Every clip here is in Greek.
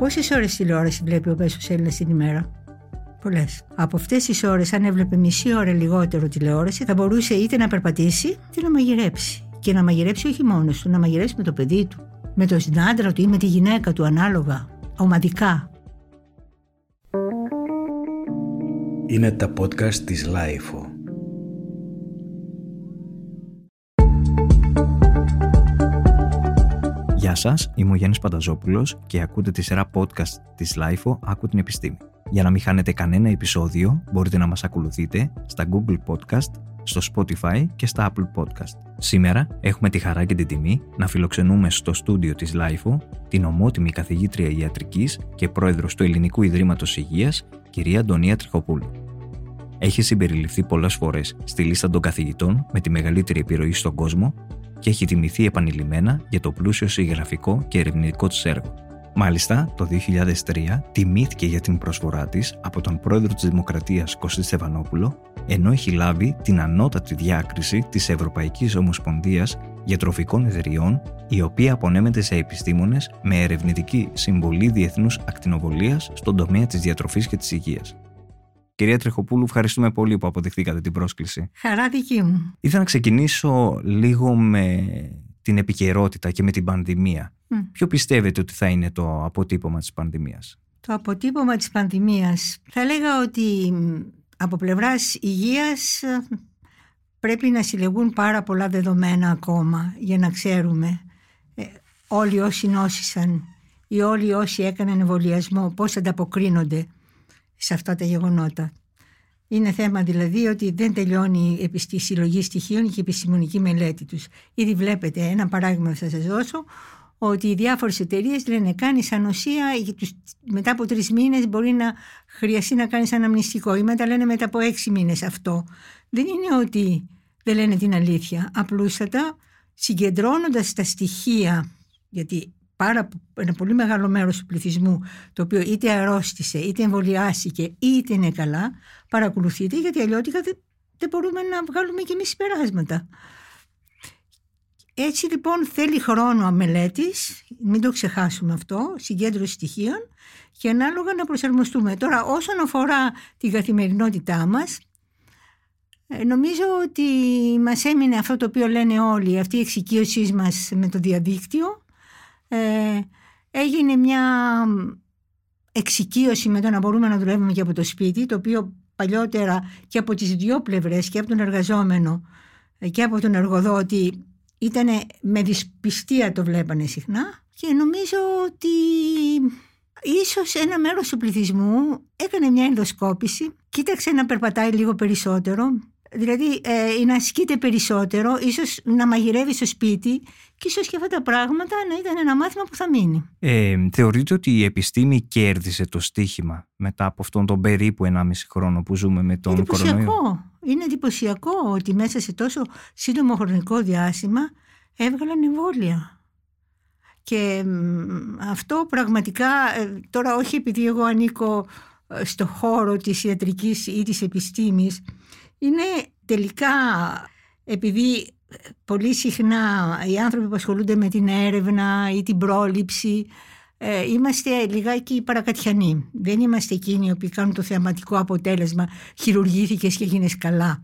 Πόσες ώρες τηλεόραση βλέπει ο μέσο Έλληνας την ημέρα, Πολλές. Από αυτές τις ώρες, αν έβλεπε μισή ώρα λιγότερο τηλεόραση, θα μπορούσε είτε να περπατήσει είτε να μαγειρέψει. Και να μαγειρέψει όχι μόνος του, να μαγειρέψει με το παιδί του, με τον συνάντρα του ή με τη γυναίκα του, ανάλογα, ομαδικά. Είναι τα podcast της Lifeo. Γεια σας, είμαι ο Γιάννης Πανταζόπουλος και ακούτε τη σειρά podcast της Lifeo «Άκου την επιστήμη». Για να μην χάνετε κανένα επεισόδιο, μπορείτε να μας ακολουθείτε στα Google Podcast, στο Spotify και στα Apple Podcast. Σήμερα έχουμε τη χαρά και την τιμή να φιλοξενούμε στο στούντιο της Lifeo την ομότιμη καθηγήτρια ιατρικής και πρόεδρος του Ελληνικού Ιδρύματος Υγείας, κυρία Αντωνία Τριχοπούλου. Έχει συμπεριληφθεί πολλές φορές στη λίστα των καθηγητών με τη μεγαλύτερη επιρροή στον κόσμο και έχει τιμηθεί επανειλημμένα για το πλούσιο συγγραφικό και ερευνητικό της έργο. Μάλιστα, το 2003 τιμήθηκε για την προσφορά της από τον πρόεδρο της Δημοκρατίας Κωστή Στεφανόπουλο, ενώ έχει λάβει την ανώτατη διάκριση της Ευρωπαϊκής Ομοσπονδίας Γιατροφικών Εταιριών, η οποία απονέμεται σε επιστήμονες με ερευνητική συμβολή διεθνούς ακτινοβολίας στον τομέα της διατροφής και της υγείας. Κυρία Τρεχοπούλου, ευχαριστούμε πολύ που αποδεχτήκατε την πρόσκληση. Χαρά δική μου. Ήθελα να ξεκινήσω λίγο με την επικαιρότητα και με την πανδημία. Ποιο πιστεύετε ότι θα είναι το αποτύπωμα της πανδημίας; Το αποτύπωμα της πανδημίας θα έλεγα ότι από πλευράς υγείας πρέπει να συλλεγούν πάρα πολλά δεδομένα ακόμα για να ξέρουμε ε, όλοι όσοι νόσησαν ή όλοι όσοι έκαναν εμβολιασμό πώς ανταποκρίνονται σε αυτά τα γεγονότα. Είναι θέμα δηλαδή ότι δεν τελειώνει η συλλογή στοιχείων και η επιστημονική μελέτη τους. Ήδη βλέπετε ένα παράδειγμα θα σας δώσω ότι οι διάφορες εταιρείες λένε κάνεις ανοσία μετά από τρεις μήνες μπορεί να χρειαστεί να κάνεις αναμνηστικό ή μετά λένε μετά από έξι μήνες αυτό. Δεν είναι ότι δεν λένε την αλήθεια. Απλούστατα συγκεντρώνοντας τα στοιχεία γιατί πάρα, ένα πολύ μεγάλο μέρος του πληθυσμού το οποίο είτε αρρώστησε, είτε εμβολιάστηκε, είτε είναι καλά, παρακολουθείτε γιατί αλλιώτικα δεν, δεν μπορούμε να βγάλουμε και εμείς συμπεράσματα. Έτσι λοιπόν θέλει χρόνο μελέτης, μην το ξεχάσουμε αυτό, συγκέντρωση στοιχείων και ανάλογα να προσαρμοστούμε. Τώρα όσον αφορά την καθημερινότητά μας, ε, νομίζω ότι μας έμεινε αυτό το οποίο λένε όλοι, αυτή η εξοικείωσή μας με το διαδίκτυο, ε, έγινε μια εξοικείωση με το να μπορούμε να δουλεύουμε και από το σπίτι, το οποίο παλιότερα και από τις δύο πλευρές, και από τον εργαζόμενο ε, και από τον εργοδότη, ήταν με δυσπιστία το βλέπανε συχνά. Και νομίζω ότι ίσως ένα μέρος του πληθυσμού έκανε μια ενδοσκόπηση, κοίταξε να περπατάει λίγο περισσότερο, Δηλαδή ε, να ασκείται περισσότερο, ίσως να μαγειρεύει στο σπίτι και ίσως και αυτά τα πράγματα να ήταν ένα μάθημα που θα μείνει. Ε, θεωρείτε ότι η επιστήμη κέρδισε το στίχημα μετά από αυτόν τον περίπου 1,5 χρόνο που ζούμε με τον κορονοϊό; Είναι εντυπωσιακό ότι μέσα σε τόσο σύντομο χρονικό διάστημα έβγαλαν εμβόλια. Και αυτό πραγματικά, ε, τώρα όχι επειδή εγώ ανήκω ε, στο χώρο της ιατρικής ή της επιστήμης, είναι τελικά επειδή πολύ συχνά οι άνθρωποι που ασχολούνται με την έρευνα ή την πρόληψη ε, είμαστε λιγάκι παρακατιανοί. Δεν είμαστε εκείνοι οι οποίοι κάνουν το θεαματικό αποτέλεσμα χειρουργήθηκες και έγινες καλά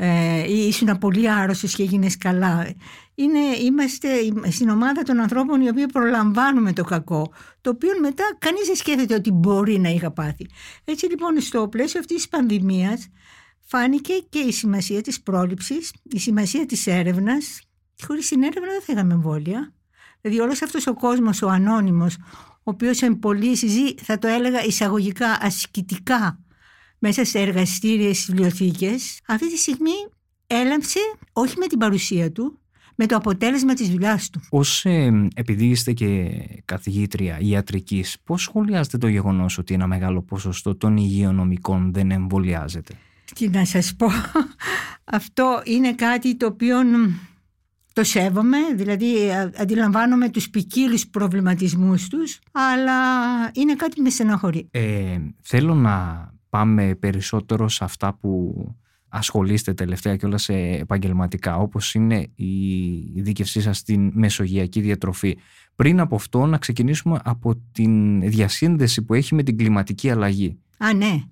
ε, ή ήσουν πολύ άρρωστος και έγινες καλά. Είναι, είμαστε στην ομάδα των ανθρώπων οι οποίοι προλαμβάνουμε το κακό, το οποίο μετά κανείς δεν σκέφτεται ότι μπορεί να είχα πάθει. Έτσι λοιπόν στο πλαίσιο αυτής της πανδημίας φάνηκε και η σημασία της πρόληψης, η σημασία της έρευνας. Χωρίς την έρευνα δεν θα είχαμε εμβόλια. Δηλαδή όλος αυτός ο κόσμος, ο ανώνυμος, ο οποίος εμπολίσει, θα το έλεγα εισαγωγικά, ασκητικά, μέσα σε εργαστήρια, στις βιβλιοθήκες, αυτή τη στιγμή έλαμψε όχι με την παρουσία του, με το αποτέλεσμα της δουλειάς του. Ως ε, επειδή είστε και καθηγήτρια ιατρικής, πώς σχολιάζετε το γεγονός ότι ένα μεγάλο ποσοστό των υγειονομικών δεν εμβολιάζεται; Τι να σας πω, αυτό είναι κάτι το οποίο το σέβομαι, δηλαδή αντιλαμβάνομαι τους ποικίλους προβληματισμούς τους, αλλά είναι κάτι που με στεναχωρεί. Ε, θέλω να πάμε περισσότερο σε αυτά που ασχολείστε τελευταία και όλα σε επαγγελματικά, όπως είναι η δίκευσή σας στην μεσογειακή διατροφή. Πριν από αυτό να ξεκινήσουμε από την διασύνδεση που έχει με την κλιματική αλλαγή. Α, ναι.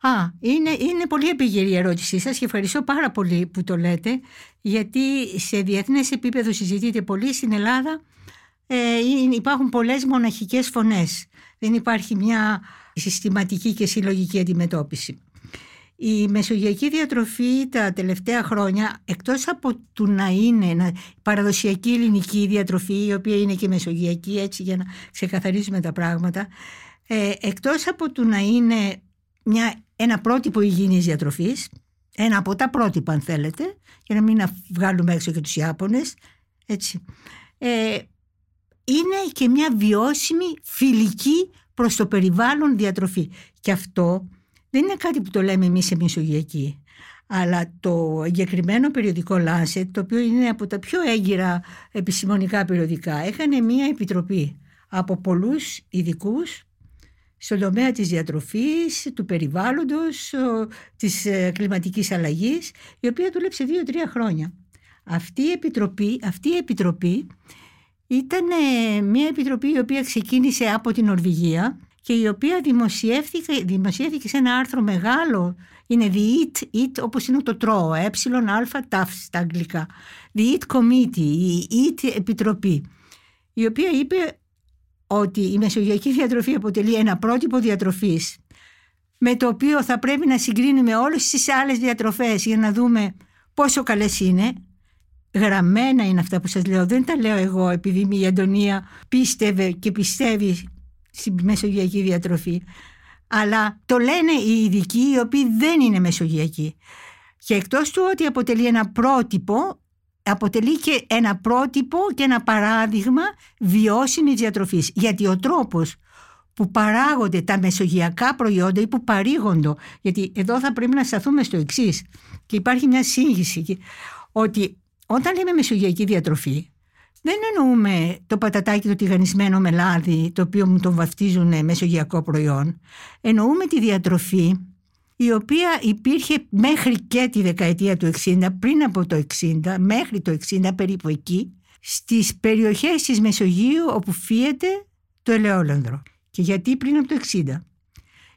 Α, είναι, είναι πολύ επίγερη η ερώτησή σας και ευχαριστώ πάρα πολύ που το λέτε γιατί σε διεθνές επίπεδο συζητείται πολύ στην Ελλάδα ε, υπάρχουν πολλές μοναχικές φωνές. Δεν υπάρχει μια συστηματική και συλλογική αντιμετώπιση. Η μεσογειακή διατροφή τα τελευταία χρόνια, εκτός από του να είναι παραδοσιακή ελληνική διατροφή, η οποία είναι και μεσογειακή, έτσι για να ξεκαθαρίσουμε τα πράγματα, ε, εκτός από του να είναι μια, ένα πρότυπο υγιεινής διατροφής, ένα από τα πρότυπα αν θέλετε, για να μην βγάλουμε έξω και τους Ιάπωνες, έτσι, ε, είναι και μια βιώσιμη φιλική προς το περιβάλλον διατροφή. Και αυτό δεν είναι κάτι που το λέμε εμείς σε μισογειακή. Αλλά το εγκεκριμένο περιοδικό Lancet, το οποίο είναι από τα πιο έγκυρα επιστημονικά περιοδικά, έκανε μία επιτροπή από πολλούς ειδικούς στον τομέα της διατροφής, του περιβάλλοντος, της ε, κλιματικής αλλαγής, η οποία δούλεψε δύο-τρία χρόνια. Αυτή η επιτροπή, αυτή η επιτροπή ήταν μια επιτροπή η οποία ξεκίνησε από την Ορβηγία και η οποία δημοσιεύθηκε, δημοσιεύθηκε σε ένα άρθρο μεγάλο. Είναι the EAT, EAT όπως είναι το τρώο, ε, α, τάφ στα αγγλικά. The EAT Committee, η EAT Επιτροπή, η οποία είπε ότι η μεσογειακή διατροφή αποτελεί ένα πρότυπο διατροφής με το οποίο θα πρέπει να συγκρίνουμε όλες τις άλλες διατροφές για να δούμε πόσο καλές είναι γραμμένα είναι αυτά που σας λέω. Δεν τα λέω εγώ επειδή η Αντωνία πίστευε και πιστεύει στη μεσογειακή διατροφή. Αλλά το λένε οι ειδικοί οι οποίοι δεν είναι μεσογειακοί. Και εκτός του ότι αποτελεί ένα πρότυπο, αποτελεί και ένα πρότυπο και ένα παράδειγμα βιώσιμης διατροφής. Γιατί ο τρόπος που παράγονται τα μεσογειακά προϊόντα ή που παρήγονται, γιατί εδώ θα πρέπει να σταθούμε στο εξής. και υπάρχει μια σύγχυση ότι όταν λέμε μεσογειακή διατροφή, δεν εννοούμε το πατατάκι το τηγανισμένο με λάδι, το οποίο μου το βαφτίζουν μεσογειακό προϊόν. Εννοούμε τη διατροφή η οποία υπήρχε μέχρι και τη δεκαετία του 60, πριν από το 60, μέχρι το 60 περίπου εκεί, στις περιοχές της Μεσογείου όπου φύεται το ελαιόλανδρο. Και γιατί πριν από το 60.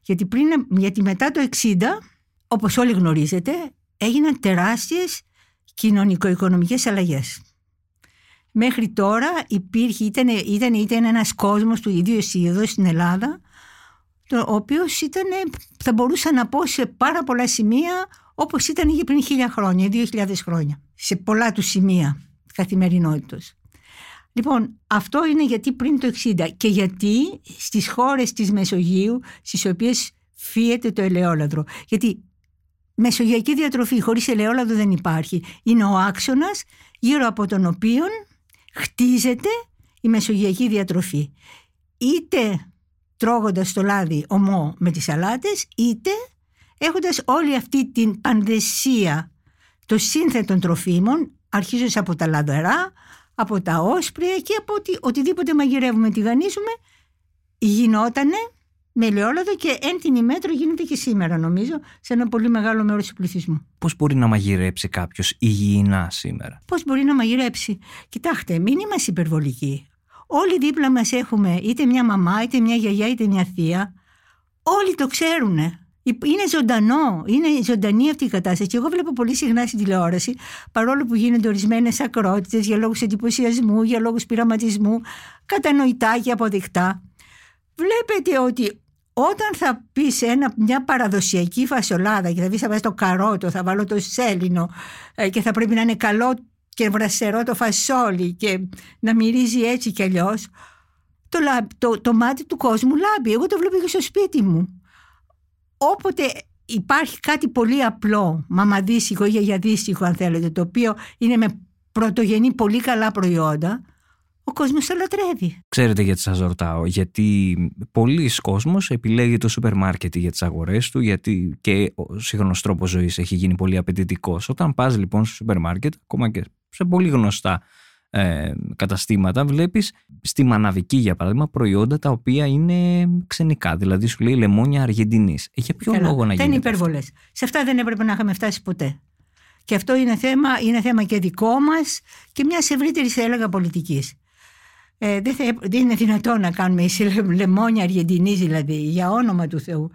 Γιατί, πριν, γιατί μετά το 60, όπως όλοι γνωρίζετε, έγιναν τεράστιες κοινωνικο-οικονομικές αλλαγές. Μέχρι τώρα υπήρχε, ήταν, ήταν, ήταν ένας κόσμος του ίδιου εσύ εδώ στην Ελλάδα ο οποίος ήταν, θα μπορούσα να πω σε πάρα πολλά σημεία όπως ήταν και πριν χίλια χρόνια, δύο χιλιάδες χρόνια. Σε πολλά τους σημεία καθημερινότητας. Λοιπόν, αυτό είναι γιατί πριν το 60 και γιατί στις χώρες της Μεσογείου στις οποίες φύεται το ελαιόλαδρο. Γιατί μεσογειακή διατροφή χωρίς ελαιόλαδο δεν υπάρχει. Είναι ο άξονας γύρω από τον οποίο χτίζεται η μεσογειακή διατροφή. Είτε τρώγοντας το λάδι ομό με τις σαλάτες, είτε έχοντας όλη αυτή την πανδεσία των σύνθετων τροφίμων, αρχίζοντας από τα λαδερά, από τα όσπρια και από οτι, οτιδήποτε μαγειρεύουμε, τηγανίζουμε, γινότανε με ελαιόλαδο και εν την ημέτρο γίνεται και σήμερα νομίζω σε ένα πολύ μεγάλο μέρος του πληθυσμού. Πώς μπορεί να μαγειρέψει κάποιος υγιεινά σήμερα; Πώς μπορεί να μαγειρέψει; Κοιτάξτε, μην είμαστε υπερβολικοί. Όλοι δίπλα μας έχουμε είτε μια μαμά, είτε μια γιαγιά, είτε μια θεία. Όλοι το ξέρουν. Είναι ζωντανό, είναι ζωντανή αυτή η κατάσταση. Και εγώ βλέπω πολύ συχνά στην τηλεόραση, παρόλο που γίνονται ορισμένες ακρότητες για λόγους εντυπωσιασμού, για λόγους πειραματισμού, κατανοητά και αποδεικτά. Βλέπετε ότι όταν θα πεις μια παραδοσιακή φασολάδα και θα πεις θα βάλω το καρότο, θα βάλω το σέλινο ε, και θα πρέπει να είναι καλό και βρασερό το φασόλι και να μυρίζει έτσι κι αλλιώς. Το, το, το μάτι του κόσμου λάμπει. Εγώ το βλέπω και στο σπίτι μου. Όποτε υπάρχει κάτι πολύ απλό, μαμαδίσικο ή γιαγιαδίσικο αν θέλετε, το οποίο είναι με πρωτογενή πολύ καλά προϊόντα, ο κόσμος το λατρεύει. Ξέρετε γιατί σας ρωτάω, γιατί πολλοί κόσμος επιλέγει το σούπερ μάρκετ για τις αγορές του, γιατί και ο σύγχρονος τρόπος ζωής έχει γίνει πολύ απαιτητικός. Όταν πας λοιπόν στο σούπερ μάρκετ, ακόμα και σε πολύ γνωστά ε, καταστήματα, βλέπεις στη Μαναβική, για παράδειγμα, προϊόντα τα οποία είναι ξενικά. Δηλαδή, σου λέει λεμόνια Αργεντινής. Για ποιο Καλά. λόγο να Δεν γίνει. είναι υπερβολέ. Σε αυτά δεν έπρεπε να είχαμε φτάσει ποτέ. Και αυτό είναι θέμα, είναι θέμα και δικό μας και μιας ευρύτερης, θα έλεγα, πολιτικής. Ε, δεν, θα, δεν είναι δυνατόν να κάνουμε σε λε- λεμόνια Αργεντινής, δηλαδή, για όνομα του Θεού.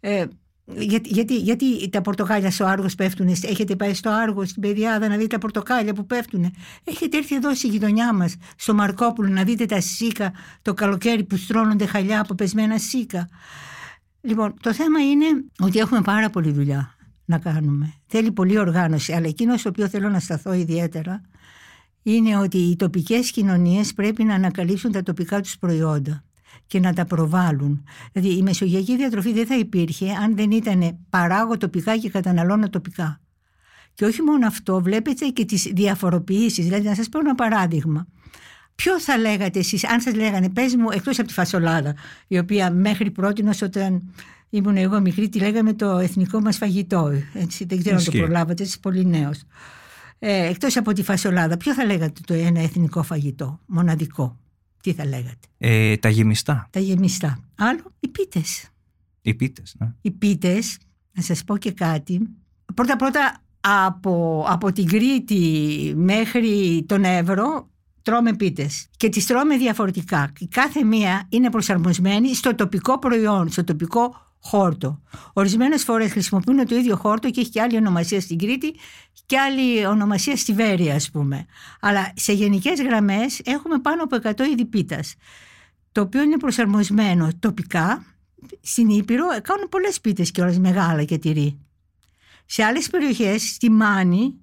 Ε, γιατί, γιατί, γιατί τα πορτοκάλια στο Άργος πέφτουν, έχετε πάει στο Άργο, στην Παιδιάδα να δείτε τα πορτοκάλια που πέφτουν. Έχετε έρθει εδώ στη γειτονιά μας, στο Μαρκόπουλο, να δείτε τα σίκα το καλοκαίρι που στρώνονται χαλιά από πεσμένα σίκα. Λοιπόν, το θέμα είναι ότι έχουμε πάρα πολλή δουλειά να κάνουμε. Θέλει πολλή οργάνωση, αλλά εκείνο στο οποίο θέλω να σταθώ ιδιαίτερα είναι ότι οι τοπικές κοινωνίες πρέπει να ανακαλύψουν τα τοπικά τους προϊόντα και να τα προβάλλουν. Δηλαδή η μεσογειακή διατροφή δεν θα υπήρχε αν δεν ήταν παράγω τοπικά και καταναλώνω τοπικά. Και όχι μόνο αυτό, βλέπετε και τις διαφοροποιήσεις. Δηλαδή να σας πω ένα παράδειγμα. Ποιο θα λέγατε εσείς, αν σας λέγανε, πες μου, εκτός από τη φασολάδα, η οποία μέχρι πρώτη όταν ήμουν εγώ μικρή, τη λέγαμε το εθνικό μας φαγητό. Έτσι, δεν ξέρω αν το Ισχύει. προλάβατε, είσαι πολύ νέος. Ε, εκτός από τη φασολάδα, ποιο θα λέγατε το ένα εθνικό φαγητό, μοναδικό; Τι θα λέγατε; Ε, τα γεμιστά. Τα γεμιστά. Άλλο, οι πίτες. Οι πίτες. Ναι. Οι πίτες, να σας πω και κάτι. Πρώτα πρώτα από, από την Κρήτη μέχρι τον Εύρο τρώμε πίτες και τις τρώμε διαφορετικά. Η κάθε μία είναι προσαρμοσμένη στο τοπικό προϊόν, στο τοπικό χόρτο. Ορισμένες φορές χρησιμοποιούν το ίδιο χόρτο και έχει και άλλη ονομασία στην Κρήτη και άλλη ονομασία στη Βέρεια ας πούμε. Αλλά σε γενικές γραμμές έχουμε πάνω από 100 είδη πίτας το οποίο είναι προσαρμοσμένο τοπικά στην Ήπειρο κάνουν πολλές πίτες και όλες μεγάλα και τυρί. Σε άλλες περιοχές, στη Μάνη,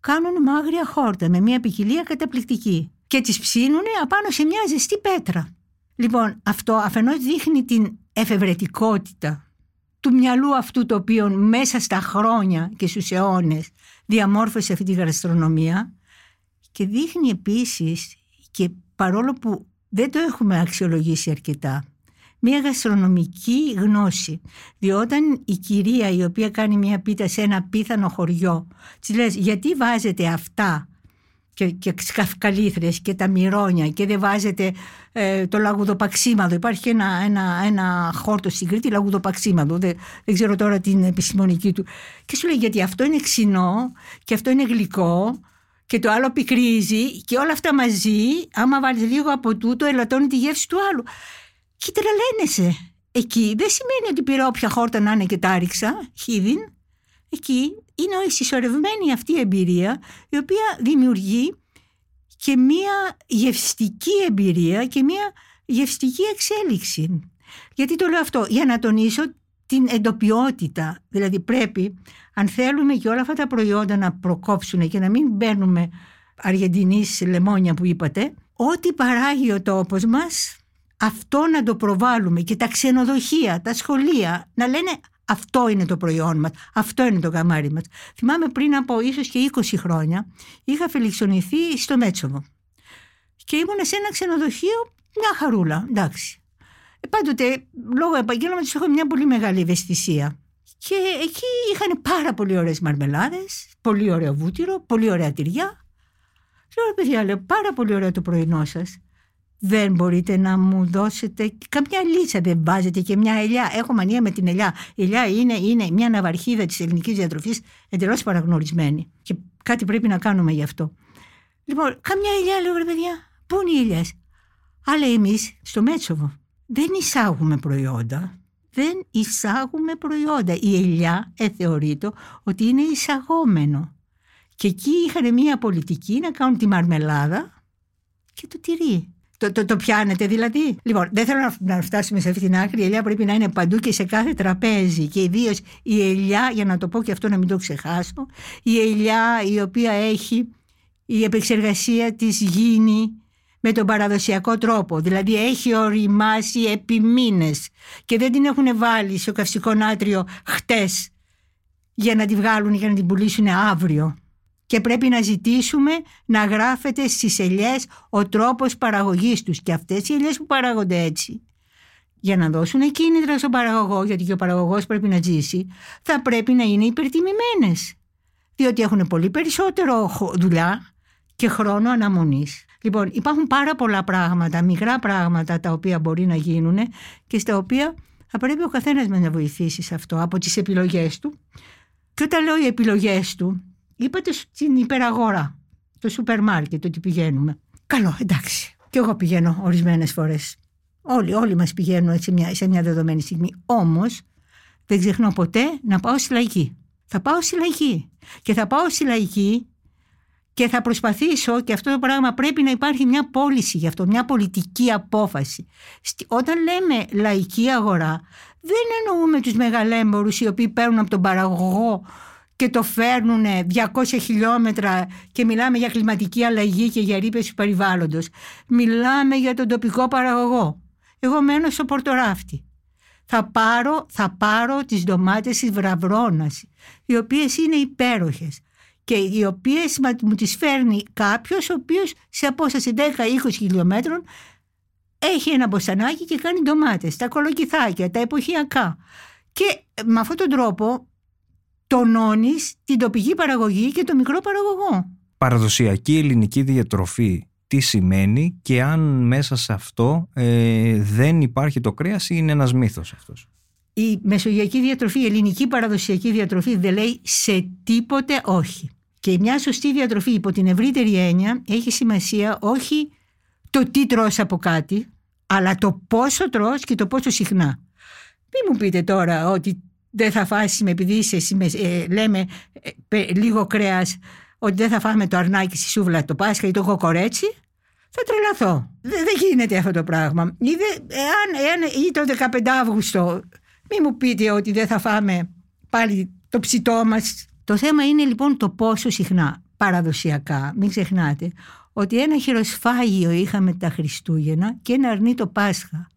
κάνουν μάγρια χόρτα με μια ποικιλία καταπληκτική και τις ψήνουν απάνω σε μια ζεστή πέτρα. Λοιπόν, αυτό αφενός δείχνει την εφευρετικότητα του μυαλού αυτού το οποίο μέσα στα χρόνια και στους αιώνες διαμόρφωσε αυτή τη γαστρονομία και δείχνει επίσης και παρόλο που δεν το έχουμε αξιολογήσει αρκετά μια γαστρονομική γνώση. Διότι όταν η κυρία η οποία κάνει μια πίτα σε ένα πίθανο χωριό της λες γιατί βάζετε αυτά και, και σκαφκαλίθρες και τα μυρόνια και δεν βάζετε ε, το λαγουδοπαξίμαδο. Υπάρχει ένα, ένα, ένα χόρτο στην Κρήτη λαγουδοπαξίμαδο. Δεν, δεν ξέρω τώρα την επιστημονική του. Και σου λέει γιατί αυτό είναι ξινό και αυτό είναι γλυκό και το άλλο πικρίζει και όλα αυτά μαζί άμα βάλεις λίγο από τούτο ελαττώνει τη γεύση του άλλου. Και τρελαίνεσαι. Εκεί δεν σημαίνει ότι πήρα όποια χόρτα να είναι και τα ρίξα, χίδιν. Εκεί είναι η συσσωρευμένη αυτή εμπειρία η οποία δημιουργεί και μία γευστική εμπειρία και μία γευστική εξέλιξη. Γιατί το λέω αυτό, για να τονίσω την εντοπιότητα. Δηλαδή πρέπει, αν θέλουμε και όλα αυτά τα προϊόντα να προκόψουν και να μην μπαίνουμε αργεντινής λεμόνια που είπατε, ό,τι παράγει ο τόπος μας αυτό να το προβάλλουμε και τα ξενοδοχεία, τα σχολεία να λένε αυτό είναι το προϊόν μας, αυτό είναι το καμάρι μας. Θυμάμαι πριν από ίσως και 20 χρόνια είχα φιλοξενηθεί στο Μέτσοβο και ήμουν σε ένα ξενοδοχείο μια χαρούλα, εντάξει. Ε, πάντοτε λόγω επαγγέλματος έχω μια πολύ μεγάλη ευαισθησία. Και εκεί είχαν πάρα πολύ ωραίες μαρμελάδες, πολύ ωραίο βούτυρο, πολύ ωραία τυριά. Λέω, παιδιά, λέω, πάρα πολύ ωραίο το πρωινό σας δεν μπορείτε να μου δώσετε καμιά λύσα, δεν βάζετε και μια ελιά. Έχω μανία με την ελιά. Η ελιά είναι, είναι μια ναυαρχίδα της ελληνικής διατροφής εντελώς παραγνωρισμένη. Και κάτι πρέπει να κάνουμε γι' αυτό. Λοιπόν, καμιά ελιά λέω ρε παιδιά, πού είναι οι ελιές; Αλλά εμείς στο Μέτσοβο δεν εισάγουμε προϊόντα. Δεν εισάγουμε προϊόντα. Η ελιά ε, θεωρείται ότι είναι εισαγόμενο. Και εκεί είχαν μια πολιτική να κάνουν τη μαρμελάδα και το τυρί. Το, το, το πιάνετε δηλαδή. Λοιπόν, δεν θέλω να, να φτάσουμε σε αυτή την άκρη. Η ελιά πρέπει να είναι παντού και σε κάθε τραπέζι. Και ιδίως η ελιά, για να το πω και αυτό να μην το ξεχάσω, η ελιά η οποία έχει η επεξεργασία της γίνει με τον παραδοσιακό τρόπο. Δηλαδή έχει οριμάσει επί μήνες και δεν την έχουν βάλει στο καυστικό νάτριο χτες για να τη βγάλουν για να την πουλήσουν αύριο και πρέπει να ζητήσουμε να γράφεται στις ελιές ο τρόπος παραγωγής τους και αυτές οι ελιές που παράγονται έτσι για να δώσουν κίνητρα στον παραγωγό γιατί και ο παραγωγός πρέπει να ζήσει θα πρέπει να είναι υπερτιμημένες διότι έχουν πολύ περισσότερο δουλειά και χρόνο αναμονής. Λοιπόν, υπάρχουν πάρα πολλά πράγματα, μικρά πράγματα τα οποία μπορεί να γίνουν και στα οποία θα πρέπει ο καθένας να βοηθήσει σε αυτό από τις επιλογές του. Και όταν λέω οι επιλογές του, είπατε στην υπεραγορά, το σούπερ μάρκετ, ότι πηγαίνουμε. Καλό, εντάξει. Και εγώ πηγαίνω ορισμένες φορές. Όλοι, όλοι μας πηγαίνουν σε μια, σε μια δεδομένη στιγμή. Όμως, δεν ξεχνώ ποτέ να πάω στη λαϊκή. Θα πάω στη λαϊκή. Και θα πάω στη λαϊκή και θα προσπαθήσω και αυτό το πράγμα πρέπει να υπάρχει μια πώληση γι' αυτό, μια πολιτική απόφαση. Όταν λέμε λαϊκή αγορά, δεν εννοούμε τους μεγαλέμπορους οι οποίοι παίρνουν από τον παραγωγό και το φέρνουν 200 χιλιόμετρα και μιλάμε για κλιματική αλλαγή και για ρήπες του περιβάλλοντος. Μιλάμε για τον τοπικό παραγωγό. Εγώ μένω στο Πορτοράφτη. Θα πάρω, θα πάρω τις ντομάτες της Βραβρώνας, οι οποίες είναι υπέροχες και οι οποίες μου τις φέρνει κάποιος ο οποίος σε απόσταση 10-20 χιλιόμετρων έχει ένα μποστανάκι και κάνει ντομάτες, τα κολοκυθάκια, τα εποχιακά. Και με αυτόν τον τρόπο τονώνεις την τοπική παραγωγή και το μικρό παραγωγό. Παραδοσιακή ελληνική διατροφή τι σημαίνει και αν μέσα σε αυτό ε, δεν υπάρχει το κρέας ή είναι ένας μύθος αυτός; Η μεσογειακή διατροφή, η ελληνική παραδοσιακή διατροφή δεν λέει σε τίποτε όχι. Και μια σωστή διατροφή υπό την ευρύτερη έννοια έχει σημασία όχι το τι τρως από κάτι, αλλά το πόσο τρως και το πόσο συχνά. Μην μου πείτε τώρα ότι δεν θα φάσει επειδή είσαι, ε, λέμε ε, λίγο κρέας, ότι δεν θα φάμε το αρνάκι στη σούβλα το Πάσχα ή το κοκορέτσι. Θα τρελαθώ. Δεν, γίνεται αυτό το πράγμα. Ή, εάν, εάν, ή το 15 Αύγουστο, μην μου πείτε ότι δεν θα φάμε πάλι το ψητό μας το θέμα είναι λοιπόν το πόσο συχνά παραδοσιακά, μην ξεχνάτε, ότι ένα χειροσφάγιο είχαμε τα Χριστούγεννα και ένα αρνί το Πάσχα.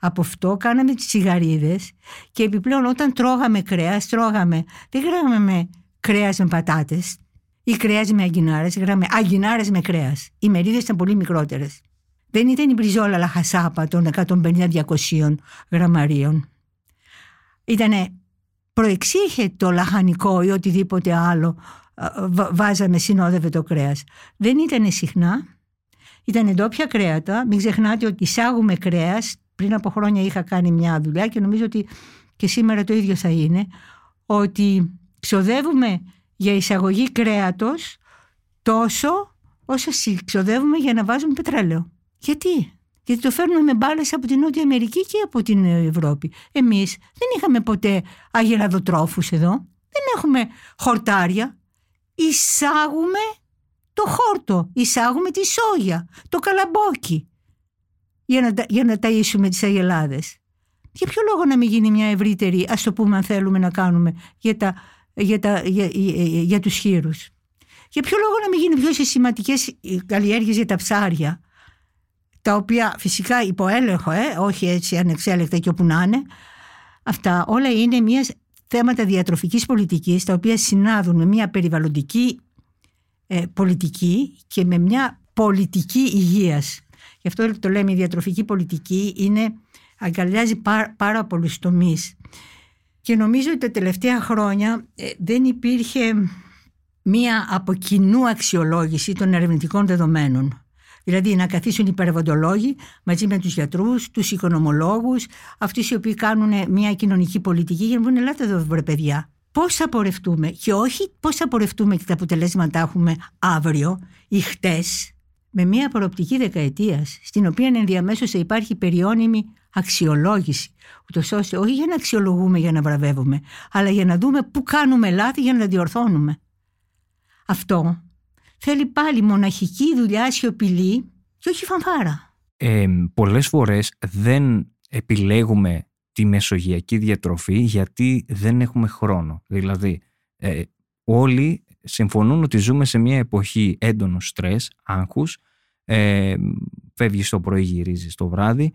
Από αυτό κάναμε τις τσιγαρίδες και επιπλέον όταν τρώγαμε κρέας, τρώγαμε, δεν γράμαμε κρέας με πατάτες ή κρέας με αγκινάρες, γράμαμε αγκινάρες με κρέας. Οι μερίδες ήταν πολύ μικρότερες. Δεν ήταν η μπριζόλα λαχασάπα των 150-200 γραμμαρίων. Ήτανε προεξήχε το λαχανικό ή οτιδήποτε άλλο βάζαμε, συνόδευε το κρέας. Δεν ήταν συχνά, ήταν ντόπια κρέατα. Μην ξεχνάτε ότι εισάγουμε κρέας. Πριν από χρόνια είχα κάνει μια δουλειά και νομίζω ότι και σήμερα το ίδιο θα είναι. Ότι ξοδεύουμε για εισαγωγή κρέατος τόσο όσο ξοδεύουμε για να βάζουμε πετρέλαιο. Γιατί; γιατί το φέρνουμε με μπάλες από την Νότια Αμερική και από την Ευρώπη. Εμείς δεν είχαμε ποτέ αγελαδοτρόφου εδώ. Δεν έχουμε χορτάρια. Εισάγουμε το χόρτο, εισάγουμε τη σόγια, το καλαμπόκι για να, για να ταΐσουμε τις αγελάδες. Για ποιο λόγο να μην γίνει μια ευρύτερη, ας το πούμε αν θέλουμε να κάνουμε, για, τα, για, τα, για, για, για τους χείρους. Για ποιο λόγο να μην γίνει πιο συστηματικές καλλιέργειες για τα ψάρια τα οποία φυσικά υπό έλεγχο, ε, όχι έτσι ανεξέλεκτα και όπου να είναι, αυτά όλα είναι μιας θέματα διατροφικής πολιτικής τα οποία συνάδουν με μια περιβαλλοντική ε, πολιτική και με μια πολιτική υγείας. Γι' αυτό το λέμε η διατροφική πολιτική είναι, αγκαλιάζει πάρα, πάρα πολλούς τομείς. Και νομίζω ότι τα τελευταία χρόνια ε, δεν υπήρχε μία από κοινού αξιολόγηση των ερευνητικών δεδομένων. Δηλαδή να καθίσουν οι περιβαλλοντολόγοι μαζί με τους γιατρούς, τους οικονομολόγους, αυτοί οι οποίοι κάνουν μια κοινωνική πολιτική για να πούνε ελάτε εδώ βρε παιδιά. Πώς θα πορευτούμε και όχι πώς θα πορευτούμε και τα αποτελέσματα έχουμε αύριο ή χτες με μια προοπτική δεκαετίας, στην οποία ενδιαμέσως θα υπάρχει περιώνυμη αξιολόγηση, ούτως ώστε όχι για να αξιολογούμε για να βραβεύουμε, αλλά για να δούμε πού κάνουμε λάθη για να τα διορθώνουμε. Αυτό θέλει πάλι μοναχική δουλειά σιωπηλή και όχι φανφάρα. Ε, πολλές φορές δεν επιλέγουμε τη μεσογειακή διατροφή γιατί δεν έχουμε χρόνο. Δηλαδή ε, όλοι συμφωνούν ότι ζούμε σε μια εποχή έντονου στρες, άγχους, ε, φεύγεις το πρωί γυρίζεις το βράδυ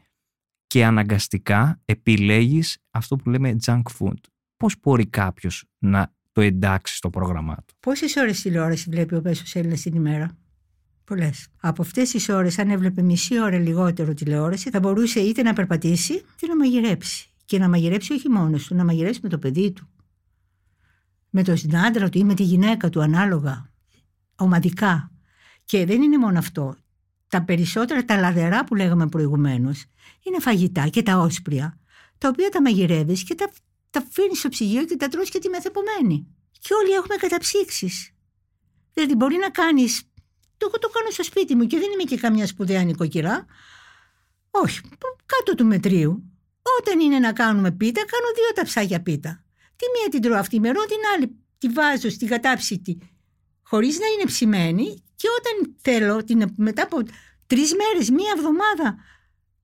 και αναγκαστικά επιλέγεις αυτό που λέμε junk food. Πώς μπορεί κάποιος να το εντάξει στο πρόγραμμά του; Πόσες ώρες τηλεόραση βλέπει ο μέσο Έλληνας την ημέρα, Πολλές. Από αυτές τις ώρες, αν έβλεπε μισή ώρα λιγότερο τηλεόραση, θα μπορούσε είτε να περπατήσει είτε να μαγειρέψει. Και να μαγειρέψει όχι μόνος του, να μαγειρέψει με το παιδί του. Με τον άντρα του ή με τη γυναίκα του, ανάλογα. Ομαδικά. Και δεν είναι μόνο αυτό. τα περισσότερα, τα λαδερά που λέγαμε προηγουμένως, είναι φαγητά και τα όσπρια, τα οποία τα μαγειρεύεις και τα, τα φέρνεις στο ψυγείο και τα τρως και τη μεθεπομένη. Και όλοι έχουμε καταψύξεις. Δηλαδή μπορεί να κάνεις, το εγώ το κάνω στο σπίτι μου και δεν είμαι και καμιά σπουδαία νοικοκυρά, όχι, κάτω του μετρίου. Όταν είναι να κάνουμε πίτα, κάνω δύο ταψάκια πίτα. Τη μία την τρώω αυτή μερό, την άλλη τη βάζω στην κατάψυτη χωρίς να είναι ψημένη και όταν θέλω την, μετά από τρεις μέρες, μία εβδομάδα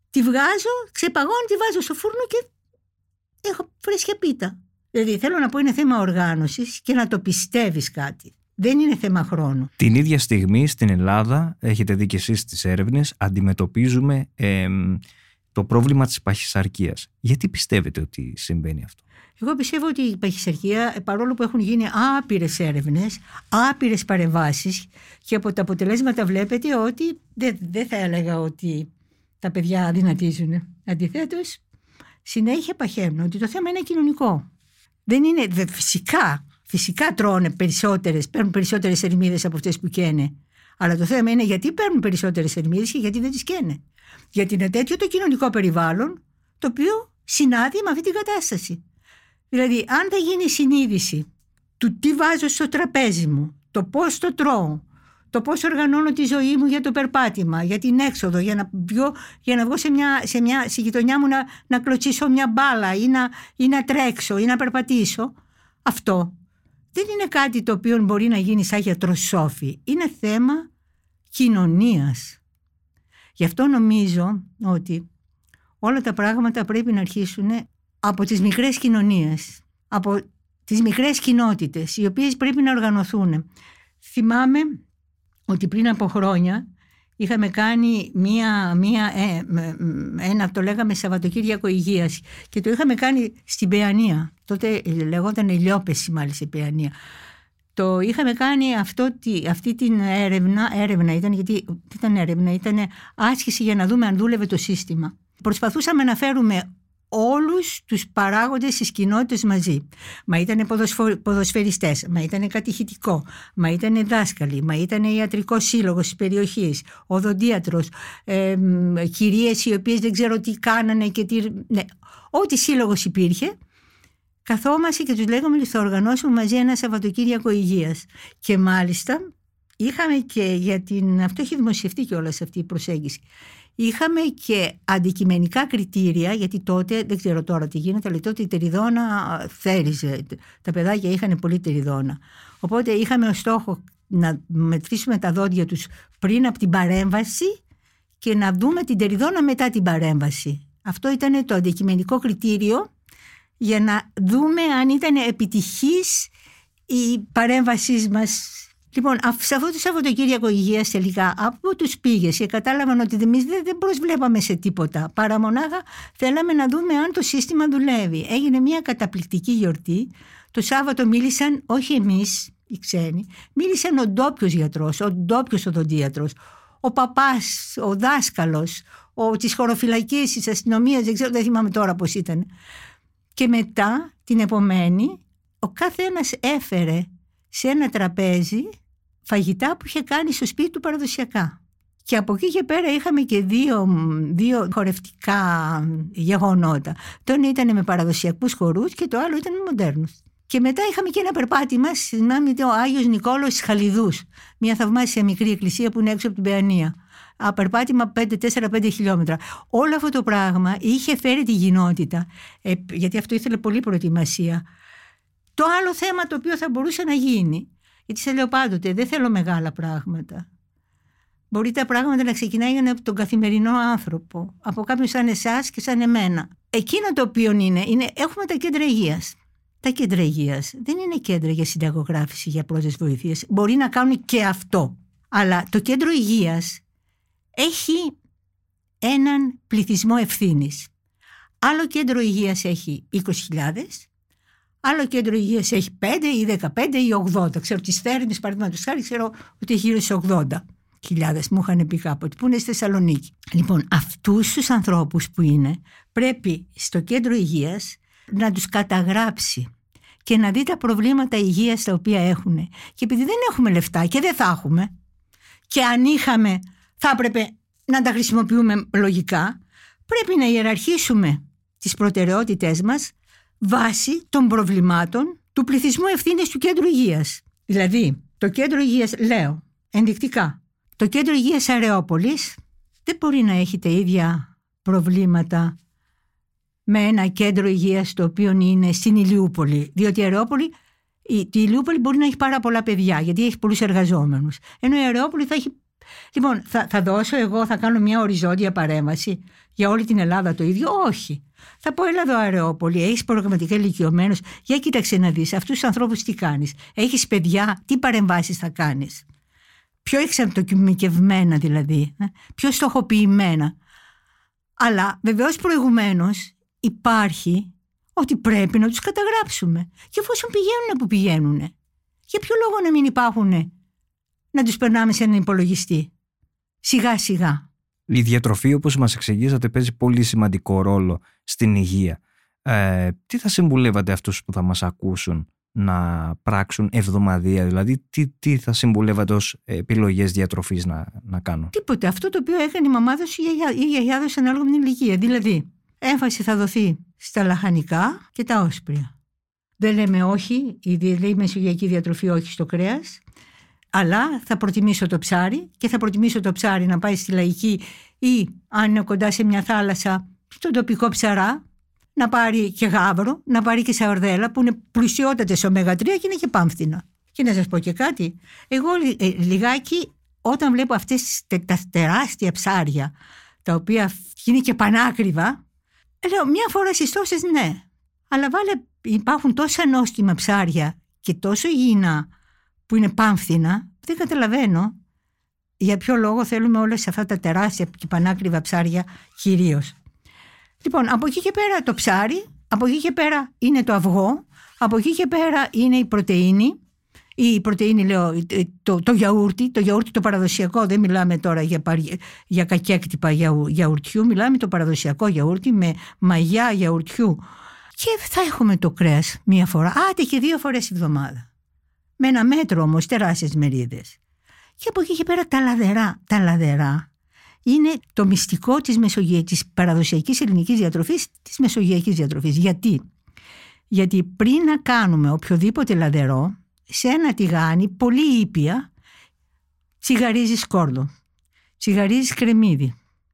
τη βγάζω, ξεπαγώνω, τη βάζω στο φούρνο και έχω φρέσκια πίτα. Δηλαδή θέλω να πω είναι θέμα οργάνωσης και να το πιστεύεις κάτι. Δεν είναι θέμα χρόνου. Την ίδια στιγμή στην Ελλάδα, έχετε δει και εσείς στις έρευνες, αντιμετωπίζουμε το πρόβλημα της παχυσαρκίας. Γιατί πιστεύετε ότι συμβαίνει αυτό; Εγώ πιστεύω ότι η παχυσαρκία, παρόλο που έχουν γίνει άπειρες έρευνες, άπειρες παρεμβάσεις και από τα αποτελέσματα βλέπετε ότι δεν, δεν θα έλεγα ότι τα παιδιά αδυνατίζουν. Αντιθέτως, συνέχεια παχαίνουν. Ότι το θέμα είναι κοινωνικό. Δεν είναι, φυσικά, φυσικά τρώνε περισσότερες, παίρνουν περισσότερες ερμίδε από αυτές που καίνε. Αλλά το θέμα είναι γιατί παίρνουν περισσότερες ερμίδε και γιατί δεν τις καίνε. Γιατί είναι τέτοιο το κοινωνικό περιβάλλον το οποίο συνάδει με αυτή την κατάσταση. Δηλαδή, αν δεν γίνει συνείδηση του τι βάζω στο τραπέζι μου, το πώς το τρώω, το πώς οργανώνω τη ζωή μου για το περπάτημα, για την έξοδο, για να, βγω, για να βγω σε, μια, σε, μια, σε γειτονιά μου να, να κλωτσίσω μια μπάλα ή να, ή να τρέξω ή να περπατήσω. Αυτό δεν είναι κάτι το οποίο μπορεί να γίνει σαν γιατροσόφι. Είναι θέμα κοινωνίας. Γι' αυτό νομίζω ότι όλα τα πράγματα πρέπει να αρχίσουν από τις μικρές κοινωνίες, από τις μικρές κοινότητες, οι οποίες πρέπει να οργανωθούν. Θυμάμαι ότι πριν από χρόνια είχαμε κάνει μία, μία, ε, ένα, το λέγαμε Σαββατοκύριακο Υγείας και το είχαμε κάνει στην Παιανία. Τότε λεγόταν Λιόπεση μάλιστα η Παιανία. Το είχαμε κάνει αυτό, αυτή την έρευνα, έρευνα ήταν γιατί ήταν έρευνα, ήταν άσκηση για να δούμε αν δούλευε το σύστημα. Προσπαθούσαμε να φέρουμε όλους τους παράγοντες της κοινότητας μαζί. Μα ήταν ποδοσφαιριστές, μα ήταν κατηχητικό, μα ήταν δάσκαλοι, μα ήταν ιατρικός σύλλογος της περιοχής, οδοντίατρος, ε, κυρίες οι οποίες δεν ξέρω τι κάνανε και τι... Ναι, ό,τι σύλλογος υπήρχε, καθόμαστε και τους λέγαμε ότι θα οργανώσουμε μαζί ένα Σαββατοκύριακο Υγείας. Και μάλιστα είχαμε και για την... Αυτό έχει δημοσιευτεί και όλα αυτή η προσέγγιση. Είχαμε και αντικειμενικά κριτήρια, γιατί τότε, δεν ξέρω τώρα τι γίνεται, αλλά τότε η τεριδόνα θέριζε. Τα παιδάκια είχαν πολύ τεριδόνα. Οπότε είχαμε ως στόχο να μετρήσουμε τα δόντια τους πριν από την παρέμβαση και να δούμε την τεριδόνα μετά την παρέμβαση. Αυτό ήταν το αντικειμενικό κριτήριο για να δούμε αν ήταν επιτυχής η παρέμβασή μας Λοιπόν, σε αυτό το Σαββατοκύριακο υγείας τελικά από τους πήγες και κατάλαβαν ότι εμείς δεν προσβλέπαμε σε τίποτα. Παρά μονάχα θέλαμε να δούμε αν το σύστημα δουλεύει. Έγινε μια καταπληκτική γιορτή. Το Σάββατο μίλησαν, όχι εμείς, οι ξένοι, μίλησαν ο ντόπιος γιατρός, ο ντόπιος οδοντίατρος, ο παπάς, ο δάσκαλος, ο της χωροφυλακής, της αστυνομίας, δεν ξέρω, δεν θυμάμαι τώρα πώς ήταν. Και μετά, την επομένη, ο κάθε ένας έφερε σε ένα τραπέζι φαγητά που είχε κάνει στο σπίτι του παραδοσιακά. Και από εκεί και πέρα είχαμε και δύο, δύο χορευτικά γεγονότα. Το ένα ήταν με παραδοσιακούς χορούς και το άλλο ήταν με μοντέρνους. Και μετά είχαμε και ένα περπάτημα, θυμάμαι ο Άγιος Νικόλος Χαλιδούς, μια θαυμάσια μικρή εκκλησία που είναι έξω από την Παιανία. Περπάτημα 4-5 χιλιόμετρα. Όλο αυτό το πράγμα είχε φέρει τη κοινότητα, ε, γιατί αυτό ήθελε πολύ προετοιμασία. Το άλλο θέμα το οποίο θα μπορούσε να γίνει γιατί σε λέω πάντοτε, δεν θέλω μεγάλα πράγματα. Μπορεί τα πράγματα να ξεκινάει από τον καθημερινό άνθρωπο, από κάποιον σαν εσάς και σαν εμένα. Εκείνο το οποίο είναι, είναι έχουμε τα κέντρα υγείας. Τα κέντρα υγείας δεν είναι κέντρα για συνταγογράφηση, για πρώτες βοήθειε. Μπορεί να κάνουν και αυτό. Αλλά το κέντρο υγείας έχει έναν πληθυσμό ευθύνης. Άλλο κέντρο υγείας έχει 20.000 Άλλο κέντρο υγείας έχει 5 ή 15 ή 80. Ξέρω τις θέρμη, παραδείγματος χάρη, ξέρω ότι έχει γύρω στι 80 χιλιάδες. Μου είχαν πει κάποτε που είναι στη Θεσσαλονίκη. Λοιπόν, αυτούς τους ανθρώπους που είναι, πρέπει στο κέντρο υγείας να τους καταγράψει και να δει τα προβλήματα υγείας τα οποία έχουν. Και επειδή δεν έχουμε λεφτά και δεν θα έχουμε, και αν είχαμε, θα έπρεπε να τα χρησιμοποιούμε λογικά. Πρέπει να ιεραρχήσουμε τις προτεραιότητές μας βάσει των προβλημάτων του πληθυσμού ευθύνης του κέντρου υγείας. Δηλαδή, το κέντρο υγείας, λέω, ενδεικτικά, το κέντρο υγείας Αρεόπολης δεν μπορεί να έχει τα ίδια προβλήματα με ένα κέντρο υγείας το οποίο είναι στην Ηλιούπολη. Διότι η Αρεόπολη, η, η Ηλιούπολη μπορεί να έχει πάρα πολλά παιδιά γιατί έχει πολλούς εργαζόμενους. Ενώ η Αρεόπολη θα έχει Λοιπόν, θα, θα δώσω εγώ, θα κάνω μια οριζόντια παρέμβαση για όλη την Ελλάδα το ίδιο; Όχι. Θα πω, έλα εδώ Αρεόπολη, έχεις προγραμματικά ηλικιωμένου. Για κοίταξε να δεις αυτούς τους ανθρώπους τι κάνεις; Έχεις παιδιά, τι παρεμβάσεις θα κάνεις; Πιο εξαρτοκιμικευμένα δηλαδή, ε; πιο στοχοποιημένα. Αλλά βεβαίως προηγουμένως υπάρχει ότι πρέπει να τους καταγράψουμε. Και εφόσον πηγαίνουν που πηγαίνουν, για ποιο λόγο να μην υπάρχουν να τους περνάμε σε έναν υπολογιστή. Σιγά σιγά. Η διατροφή όπως μας εξηγήσατε παίζει πολύ σημαντικό ρόλο στην υγεία. Ε, τι θα συμβουλεύατε αυτούς που θα μας ακούσουν να πράξουν εβδομαδία, δηλαδή τι, τι θα συμβουλεύατε ως επιλογές διατροφής να, να κάνουν; Τίποτε. Αυτό το οποίο έκανε η μαμάδος ή η γιαγιάδος ανάλογα με την ηλικία. Δηλαδή, έμφαση θα δοθεί στα λαχανικά και τα όσπρια. Δεν λέμε όχι, η, η μεσογειακή διατροφή όχι στο κρέας αλλά θα προτιμήσω το ψάρι και θα προτιμήσω το ψάρι να πάει στη λαϊκή ή αν είναι κοντά σε μια θάλασσα στον τοπικό ψαρά να πάρει και γάβρο, να πάρει και σαορδέλα που είναι πλουσιότατες ω-3 και είναι και πάμφθηνα. Και να σας πω και κάτι, εγώ ε, λιγάκι όταν βλέπω αυτές τα τεράστια ψάρια τα οποία είναι και πανάκριβα λέω μια φορά στις τόσες ναι αλλά βάλε υπάρχουν τόσα νόστιμα ψάρια και τόσο υγιεινά που είναι πάμφθηνα, δεν καταλαβαίνω για ποιο λόγο θέλουμε όλες αυτά τα τεράστια και πανάκριβα ψάρια κυρίως. Λοιπόν, από εκεί και πέρα το ψάρι, από εκεί και πέρα είναι το αυγό, από εκεί και πέρα είναι η πρωτεΐνη, η πρωτεΐνη λέω το, το γιαούρτι, το γιαούρτι το παραδοσιακό, δεν μιλάμε τώρα για, για κακέκτυπα γιαουρτιού, μιλάμε το παραδοσιακό γιαούρτι με μαγιά γιαουρτιού. Και θα έχουμε το κρέας μία φορά, άτε και δύο φορές τη βδομάδα με ένα μέτρο όμως τεράστιες μερίδες. Και από εκεί και πέρα τα λαδερά, τα λαδερά είναι το μυστικό της, μεσογε... της παραδοσιακής ελληνικής διατροφής, της μεσογειακής διατροφής. Γιατί; Γιατί πριν να κάνουμε οποιοδήποτε λαδερό, σε ένα τηγάνι πολύ ήπια, τσιγαρίζεις σκόρδο, τσιγαρίζεις κρεμμύδι.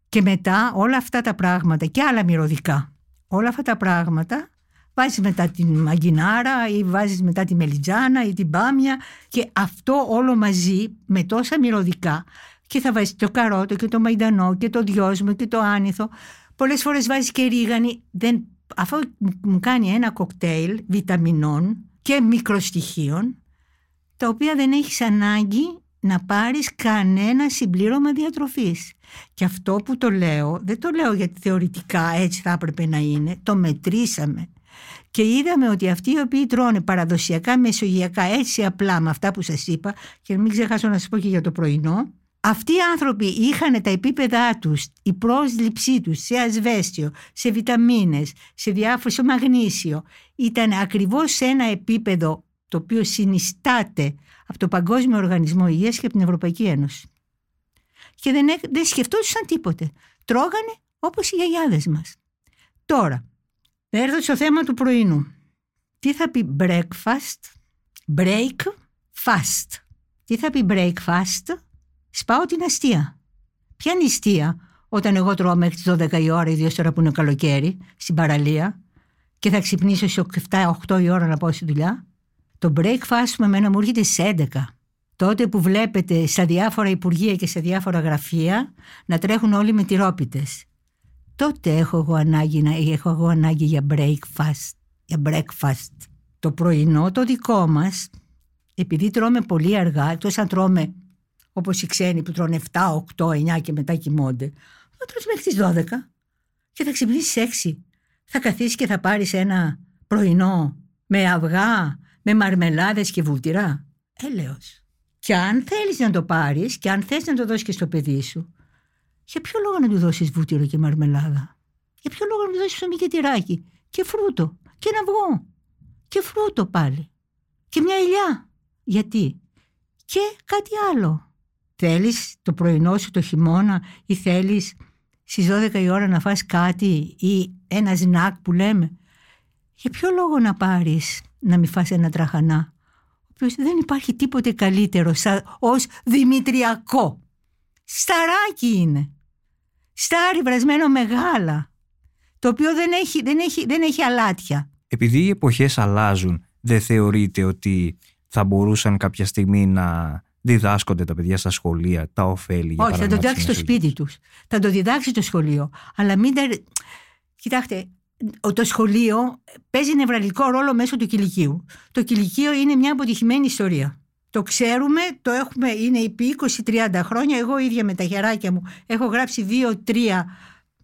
Και μετά όλα αυτά τα πράγματα και άλλα μυρωδικά, όλα αυτά τα πράγματα Βάζεις μετά την μαγκινάρα ή βάζεις μετά τη μελιτζάνα ή την μπάμια και αυτό όλο μαζί με τόσα μυρωδικά και θα βάζεις το καρότο και το μαϊντανό και το δυόσμο και το άνηθο. Πολλές φορές βάζεις και ρίγανη. Δεν, αυτό μου κάνει ένα κοκτέιλ βιταμινών και μικροστοιχείων τα οποία δεν έχεις ανάγκη να πάρεις κανένα συμπλήρωμα διατροφής. Και αυτό που το λέω, δεν το λέω γιατί θεωρητικά έτσι θα έπρεπε να είναι, το μετρήσαμε. Και είδαμε ότι αυτοί οι οποίοι τρώνε παραδοσιακά μεσογειακά έτσι απλά με αυτά που σας είπα και μην ξεχάσω να σας πω και για το πρωινό αυτοί οι άνθρωποι είχαν τα επίπεδά τους, η πρόσληψή τους σε ασβέστιο, σε βιταμίνες, σε διάφορες, σε μαγνήσιο ήταν ακριβώς σε ένα επίπεδο το οποίο συνιστάται από το Παγκόσμιο Οργανισμό Υγείας και από την Ευρωπαϊκή Ένωση. Και δεν, δεν σκεφτόντουσαν τίποτε. Τρώγανε όπως οι γιαγιάδες μας. Τώρα, θα έρθω στο θέμα του πρωινού. Τι θα πει breakfast, break, fast. Τι θα πει breakfast, σπάω την αστεία. Ποια είναι η αστεία όταν εγώ τρώω μέχρι τις 12 η ώρα, ιδίως τώρα που είναι καλοκαίρι, στην παραλία και θα ξυπνήσω σε 7-8 η ώρα να πάω στη δουλειά; Το breakfast με μένα μου έρχεται σε 11. Τότε που βλέπετε στα διάφορα υπουργεία και σε διάφορα γραφεία να τρέχουν όλοι με τυρόπιτες τότε έχω εγώ ανάγκη, έχω εγώ ανάγκη για breakfast, για breakfast. Το πρωινό το δικό μας, επειδή τρώμε πολύ αργά, εκτός αν τρώμε όπως οι ξένοι που τρώνε 7, 8, 9 και μετά κοιμώνται, θα τρως μέχρι τις 12 και θα ξυπνήσεις 6. Θα καθίσεις και θα πάρεις ένα πρωινό με αυγά, με μαρμελάδες και βούτυρα. Έλεος. Και αν θέλεις να το πάρεις και αν θες να το δώσεις και στο παιδί σου, για ποιο λόγο να του δώσεις βούτυρο και μαρμελάδα; Για ποιο λόγο να του δώσεις ψωμί και τυράκι. Και φρούτο. Και ένα αυγό. Και φρούτο πάλι. Και μια ηλιά; Γιατί; Και κάτι άλλο. θέλεις το πρωινό σου το χειμώνα ή θέλεις στις 12 η ώρα να φας κάτι ή ένα σνακ που λέμε; Για ποιο λόγο να πάρεις να μην φας ένα τραχανά, ο οποίος δεν υπάρχει τίποτε καλύτερο σαν, ως δημητριακό; Σταράκι είναι. Στάρι βρασμένο μεγάλα, το οποίο δεν έχει, δεν έχει, δεν έχει αλάτια. Επειδή οι εποχές αλλάζουν, δεν θεωρείτε ότι θα μπορούσαν κάποια στιγμή να διδάσκονται τα παιδιά στα σχολεία, τα ωφέλη. Όχι, θα το διδάξει στο σπίτι τους. Θα το διδάξει στο σχολείο. Αλλά μην τα. Κοιτάξτε, το σχολείο παίζει νευραλικό ρόλο μέσω του κηλικίου. Το κηλικείο είναι μια αποτυχημένη ιστορία. Το ξέρουμε, το έχουμε, είναι επί 20-30 χρόνια. Εγώ ίδια με τα χεράκια μου έχω γράψει δύο-τρία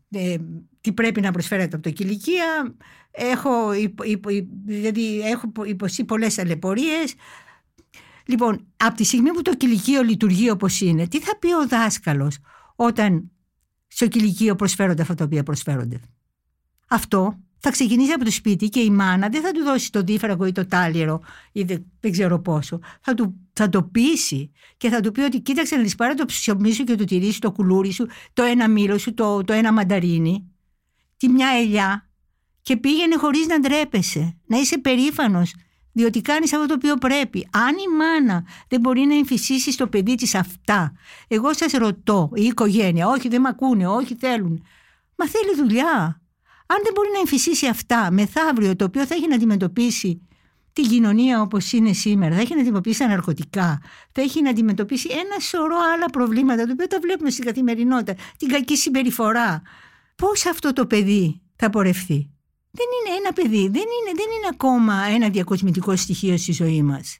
ε, τι πρέπει να προσφέρεται από το κηλικία. Έχω, υπο, υπο, δηλαδή έχω υποστεί πολλές αλεπορίες. Λοιπόν, από τη στιγμή που το κηλικείο λειτουργεί όπως είναι, τι θα πει ο δάσκαλος όταν στο κηλικείο προσφέρονται αυτά τα οποία προσφέρονται; Αυτό θα ξεκινήσει από το σπίτι και η μάνα δεν θα του δώσει το δίφραγο ή το τάλιρο ή δεν, δεν ξέρω πόσο. Θα, του, θα το πείσει και θα του πει ότι κοίταξε να πάρε το ψωμί σου και το τυρί σου, το κουλούρι σου, το ένα μήλο σου, το, το ένα μανταρίνι, τη μια ελιά και πήγαινε χωρίς να ντρέπεσαι, να είσαι περήφανος διότι κάνεις αυτό το οποίο πρέπει. Αν η μάνα δεν μπορεί να εμφυσίσει στο παιδί της αυτά, εγώ σας ρωτώ, η οικογένεια, όχι δεν με ακούνε, όχι θέλουν. Μα θέλει δουλειά. Αν δεν μπορεί να εμφυσίσει αυτά μεθαύριο, το οποίο θα έχει να αντιμετωπίσει την κοινωνία όπως είναι σήμερα, θα έχει να αντιμετωπίσει τα ναρκωτικά, θα έχει να αντιμετωπίσει ένα σωρό άλλα προβλήματα, τα οποία τα βλέπουμε στην καθημερινότητα, την κακή συμπεριφορά. Πώς αυτό το παιδί θα πορευθεί; Δεν είναι ένα παιδί, δεν είναι, δεν είναι ακόμα ένα διακοσμητικό στοιχείο στη ζωή μας.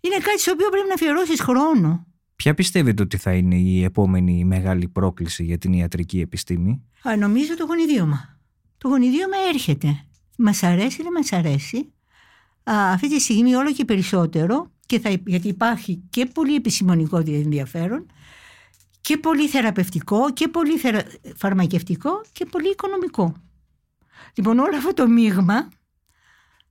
Είναι κάτι στο οποίο πρέπει να αφιερώσεις χρόνο. Ποια πιστεύετε ότι θα είναι η επόμενη μεγάλη πρόκληση για την ιατρική επιστήμη; Α, νομίζω το γονιδίωμα. Το γονιδίωμα έρχεται. Μας αρέσει, δεν μας αρέσει. Α, αυτή τη στιγμή όλο και περισσότερο, και θα, γιατί υπάρχει και πολύ επιστημονικό ενδιαφέρον, και πολύ θεραπευτικό, και πολύ θερα... φαρμακευτικό και πολύ οικονομικό. Λοιπόν, όλο αυτό το μείγμα,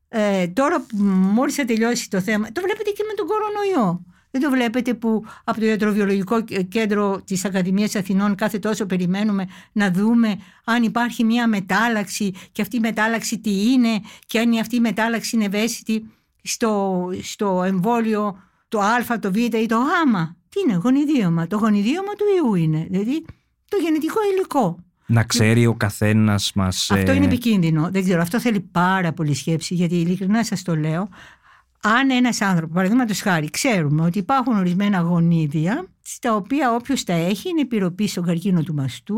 ε, τώρα που μόλις θα τελειώσει το θέμα, το βλέπετε και με τον κορονοϊό. Δεν το βλέπετε που από το Ιατροβιολογικό Κέντρο της Ακαδημίας Αθηνών κάθε τόσο περιμένουμε να δούμε αν υπάρχει μια μετάλλαξη και αυτή η μετάλλαξη τι είναι και αν αυτή η μετάλλαξη είναι ευαίσθητη στο, στο εμβόλιο το α, το β ή το γ. Τι είναι, γονιδίωμα. Το γονιδίωμα του ιού είναι, δηλαδή το γενετικό υλικό. Να ξέρει ο καθένας μας. Αυτό είναι ε, επικίνδυνο. Δεν ξέρω. Αυτό θέλει πάρα πολύ σκέψη, γιατί ειλικρινά σας το λέω. Αν ένας άνθρωπος, παραδείγματος χάρη, ξέρουμε ότι υπάρχουν ορισμένα γονίδια, στα οποία όποιος τα έχει είναι επιρροπή στον καρκίνο του μαστού,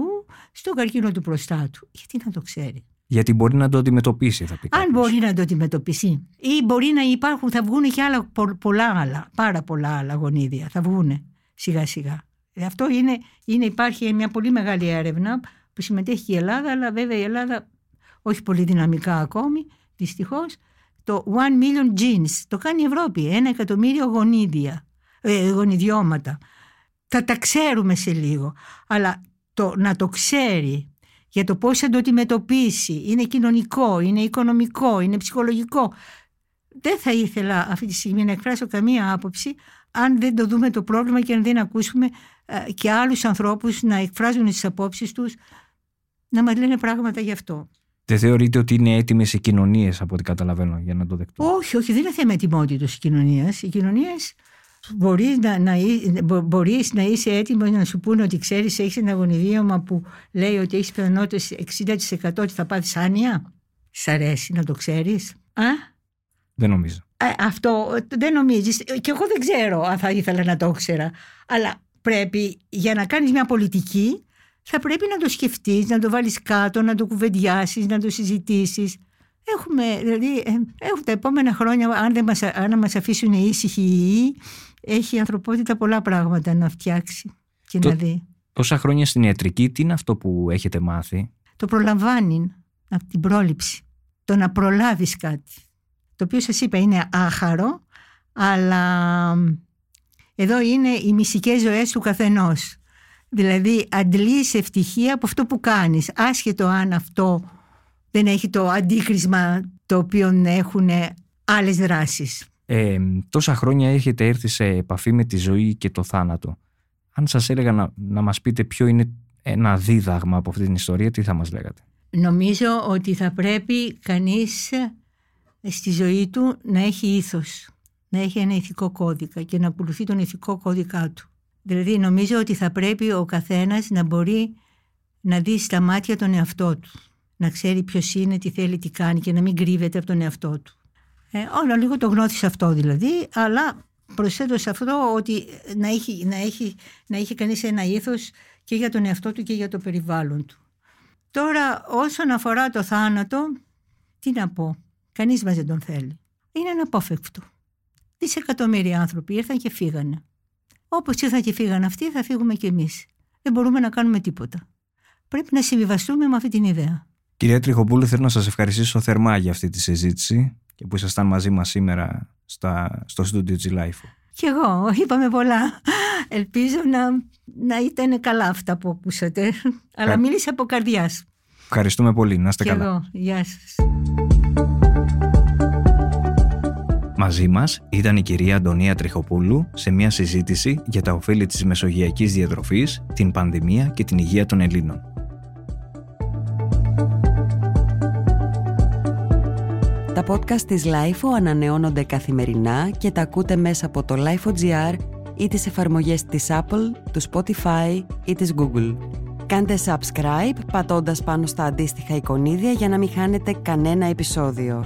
στον καρκίνο του προστάτου. Γιατί να το ξέρει; Γιατί μπορεί να το αντιμετωπίσει, θα πει. Αν μπορεί να το αντιμετωπίσει. Ή μπορεί να υπάρχουν, θα βγουν και άλλα, πολλά άλλα, πάρα πολλά άλλα γονίδια. Θα βγουν σιγά σιγά. Αυτό είναι, είναι, υπάρχει μια πολύ μεγάλη έρευνα που συμμετέχει η Ελλάδα, αλλά βέβαια η Ελλάδα όχι πολύ δυναμικά ακόμη, δυστυχώς. Το One Million Genes το κάνει η Ευρώπη, ένα εκατομμύριο γονίδια, ε, γονιδιώματα. Θα τα ξέρουμε σε λίγο, αλλά το, να το ξέρει για το πώς θα το αντιμετωπίσει, είναι κοινωνικό, είναι οικονομικό, είναι ψυχολογικό. Δεν θα ήθελα αυτή τη στιγμή να εκφράσω καμία άποψη αν δεν το δούμε το πρόβλημα και αν δεν ακούσουμε ε, και άλλους ανθρώπους να εκφράζουν τις απόψεις τους να μας λένε πράγματα γι' αυτό. Δεν θεωρείτε ότι είναι έτοιμες οι κοινωνίες, από ό,τι καταλαβαίνω, για να το δεκτώ. Όχι, όχι, δεν είναι θέμα ετοιμότητας η κοινωνία. Οι κοινωνίες μπορείς να, να, μπορείς να είσαι έτοιμος να σου πούνε ότι ξέρεις, έχεις ένα γονιδίωμα που λέει ότι έχεις πιθανότητες 60% ότι θα πάθεις άνοια; Σ' αρέσει να το ξέρεις. Δεν νομίζω. Ε, αυτό δεν νομίζεις. Και εγώ δεν ξέρω αν θα ήθελα να το ήξερα. Αλλά πρέπει για να κάνεις μια πολιτική θα πρέπει να το σκεφτείς, να το βάλεις κάτω, να το κουβεντιάσεις, να το συζητήσεις. Έχουμε, δηλαδή, ε, έχουμε τα επόμενα χρόνια, αν, δεν μας, αν μας αφήσουν ήσυχοι έχει η ανθρωπότητα πολλά πράγματα να φτιάξει και να δει. Τόσα χρόνια στην ιατρική, τι είναι αυτό που έχετε μάθει; Το προλαμβάνει από την πρόληψη. Το να προλάβεις κάτι. Το οποίο σας είπα είναι άχαρο, αλλά εδώ είναι οι μυστικές ζωές του καθενός. Δηλαδή αντλείς ευτυχία από αυτό που κάνεις, άσχετο αν αυτό δεν έχει το αντίκρισμα το οποίο έχουν άλλες δράσεις. Ε, τόσα χρόνια έχετε έρθει σε επαφή με τη ζωή και το θάνατο. Αν σας έλεγα να, να μας πείτε ποιο είναι ένα δίδαγμα από αυτή την ιστορία, τι θα μας λέγατε; Νομίζω ότι θα πρέπει κανείς στη ζωή του να έχει ήθος, να έχει ένα ηθικό κώδικα και να ακολουθεί τον ηθικό κώδικά του. Δηλαδή νομίζω ότι θα πρέπει ο καθένας να μπορεί να δει στα μάτια τον εαυτό του, να ξέρει ποιος είναι, τι θέλει, τι κάνει και να μην κρύβεται από τον εαυτό του. Ε, όλο λίγο το γνώθεις αυτό δηλαδή, αλλά προσθέτω σε αυτό ότι να έχει, να έχει, να έχει κανείς ένα ήθος και για τον εαυτό του και για το περιβάλλον του. Τώρα όσον αφορά το θάνατο, τι να πω, κανείς μας δεν τον θέλει. Είναι αναπόφευκτο. Δισεκατομμύρια άνθρωποι ήρθαν και φύγανε. Όπως ήρθαν και φύγανε αυτοί θα φύγουμε κι εμείς. Δεν μπορούμε να κάνουμε τίποτα. Πρέπει να συμβιβαστούμε με αυτή την ιδέα. Κυρία Τριχοπούλου, θέλω να σας ευχαριστήσω θερμά για αυτή τη συζήτηση και που ήσασταν μαζί μας σήμερα στα, στο στούντιο της Life. Κι εγώ, είπαμε πολλά. Ελπίζω να, να ήταν καλά αυτά που ακούσατε. Αλλά μίλησε από καρδιάς. Ευχαριστούμε πολύ. Να είστε Κι καλά. εγώ. Γεια σας. Μαζί μας ήταν η κυρία Αντωνία Τριχοπούλου σε μια συζήτηση για τα ωφέλη της μεσογειακής διατροφής, την πανδημία και την υγεία των Ελλήνων. Τα podcast της LIFO ανανεώνονται καθημερινά και τα ακούτε μέσα από το LIFO.gr ή τις εφαρμογές της Apple, του Spotify ή της Google. Κάντε subscribe πατώντας πάνω στα αντίστοιχα εικονίδια για να μην χάνετε κανένα επεισόδιο.